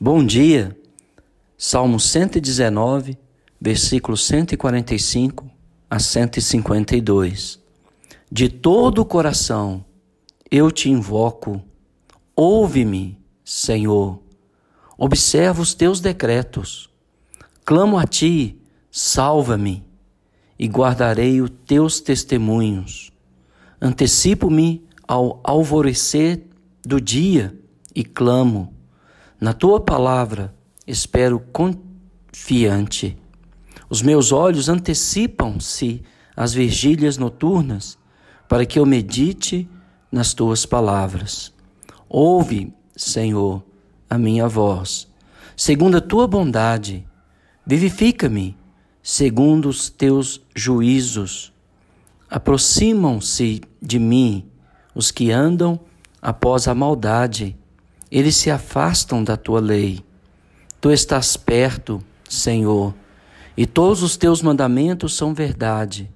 Bom dia. Salmo 119, versículos 145 a 152. De todo o coração eu te invoco. Ouve-me, Senhor. Observa os teus decretos. Clamo a ti, salva-me, e guardarei os teus testemunhos. Antecipo-me ao alvorecer do dia e clamo. Na tua palavra espero confiante. Os meus olhos antecipam-se às vigílias noturnas, para que eu medite nas tuas palavras. Ouve, Senhor, a minha voz. Segundo a tua bondade, vivifica-me, segundo os teus juízos. Aproximam-se de mim os que andam após a maldade, eles se afastam da tua lei. Tu estás perto, Senhor, e todos os teus mandamentos são verdade.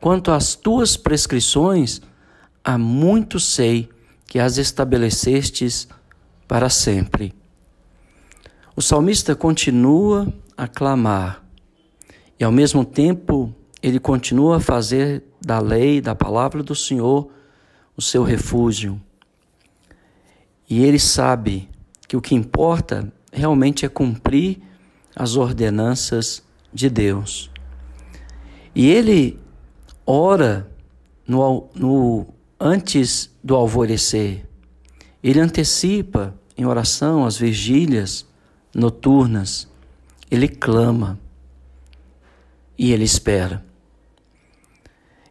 Quanto às tuas prescrições, há muito sei que as estabelecestes para sempre. O salmista continua a clamar e, ao mesmo tempo, ele continua a fazer da lei, da palavra do Senhor, o seu refúgio. E ele sabe que o que importa realmente é cumprir as ordenanças de Deus. E ele ora no, no, antes do alvorecer. Ele antecipa em oração as vigílias noturnas. Ele clama e ele espera.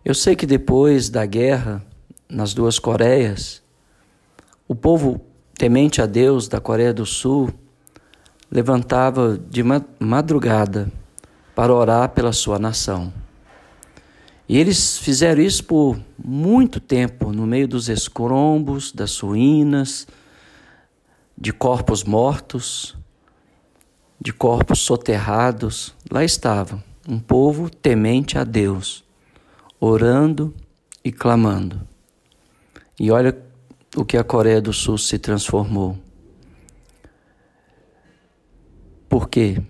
Eu sei que depois da guerra nas duas Coreias, o povo temente a Deus da Coreia do Sul levantava de madrugada para orar pela sua nação. E eles fizeram isso por muito tempo, no meio dos escrombos, das ruínas, de corpos mortos, de corpos soterrados. Lá estava um povo temente a Deus, orando e clamando. E olha o que a Coreia do Sul se transformou. Por quê?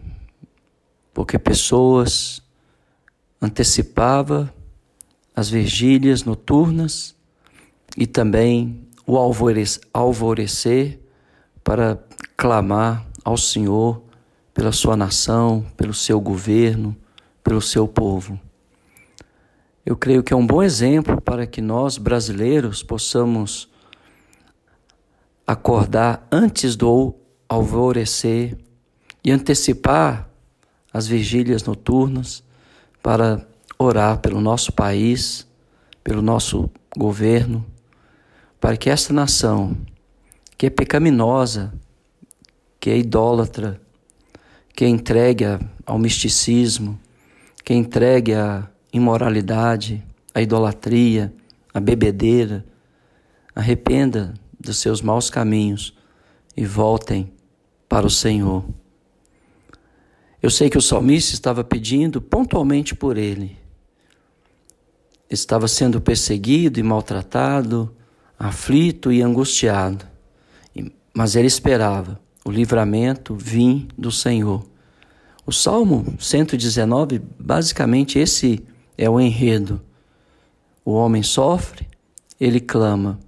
Porque pessoas antecipavam as vigílias noturnas e também o alvorecer para clamar ao Senhor pela sua nação, pelo seu governo, pelo seu povo. Eu creio que é um bom exemplo para que nós brasileiros possamos acordar antes do alvorecer e antecipar as vigílias noturnas para orar pelo nosso país, pelo nosso governo, para que esta nação, que é pecaminosa, que é idólatra, que é entregue ao misticismo, que é entregue à imoralidade, à idolatria, à bebedeira, arrependa dos seus maus caminhos e voltem para o Senhor. Eu sei que o salmista estava pedindo pontualmente por ele. Estava sendo perseguido e maltratado, aflito e angustiado, mas ele esperava o livramento vir do Senhor. O Salmo 119, basicamente esse é o enredo. O homem sofre, ele clama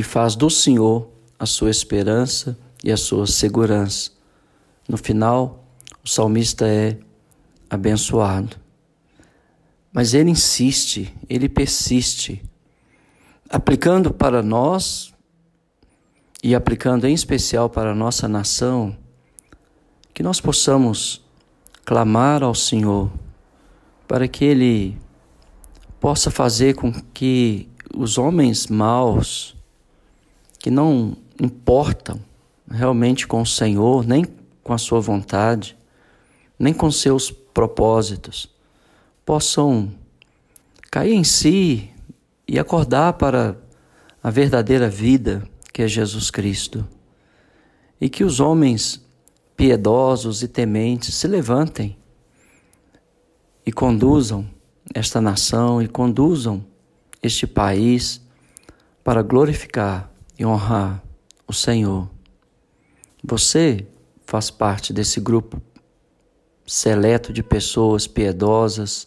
e faz do Senhor a sua esperança e a sua segurança. No final, o salmista é abençoado. Mas ele insiste, ele persiste, aplicando para nós e aplicando em especial para a nossa nação, que nós possamos clamar ao Senhor para que Ele possa fazer com que os homens maus que não importam realmente com o Senhor, nem com a sua vontade, nem com seus propósitos, possam cair em si e acordar para a verdadeira vida que é Jesus Cristo. E que os homens piedosos e tementes se levantem e conduzam esta nação e conduzam este país para glorificar e honrar o Senhor. Você faz parte desse grupo seleto de pessoas piedosas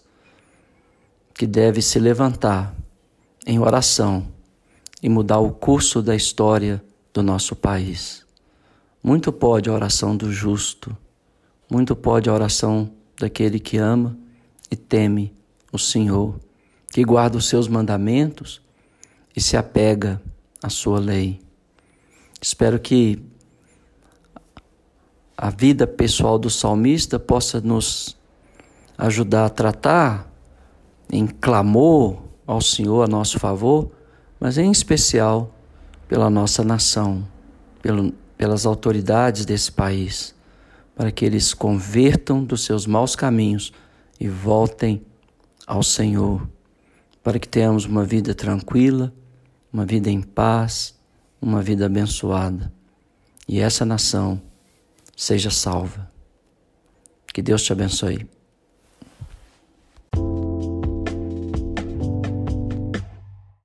que deve se levantar em oração e mudar o curso da história do nosso país. Muito pode a oração do justo, muito pode a oração daquele que ama e teme o Senhor, que guarda os seus mandamentos e se apega à sua lei. Espero que a vida pessoal do salmista possa nos ajudar a tratar em clamor ao Senhor a nosso favor, mas em especial pela nossa nação, pelo, pelas autoridades desse país, para que eles convertam dos seus maus caminhos e voltem ao Senhor, para que tenhamos uma vida tranquila, uma vida em paz, uma vida abençoada. E essa nação seja salva. Que Deus te abençoe.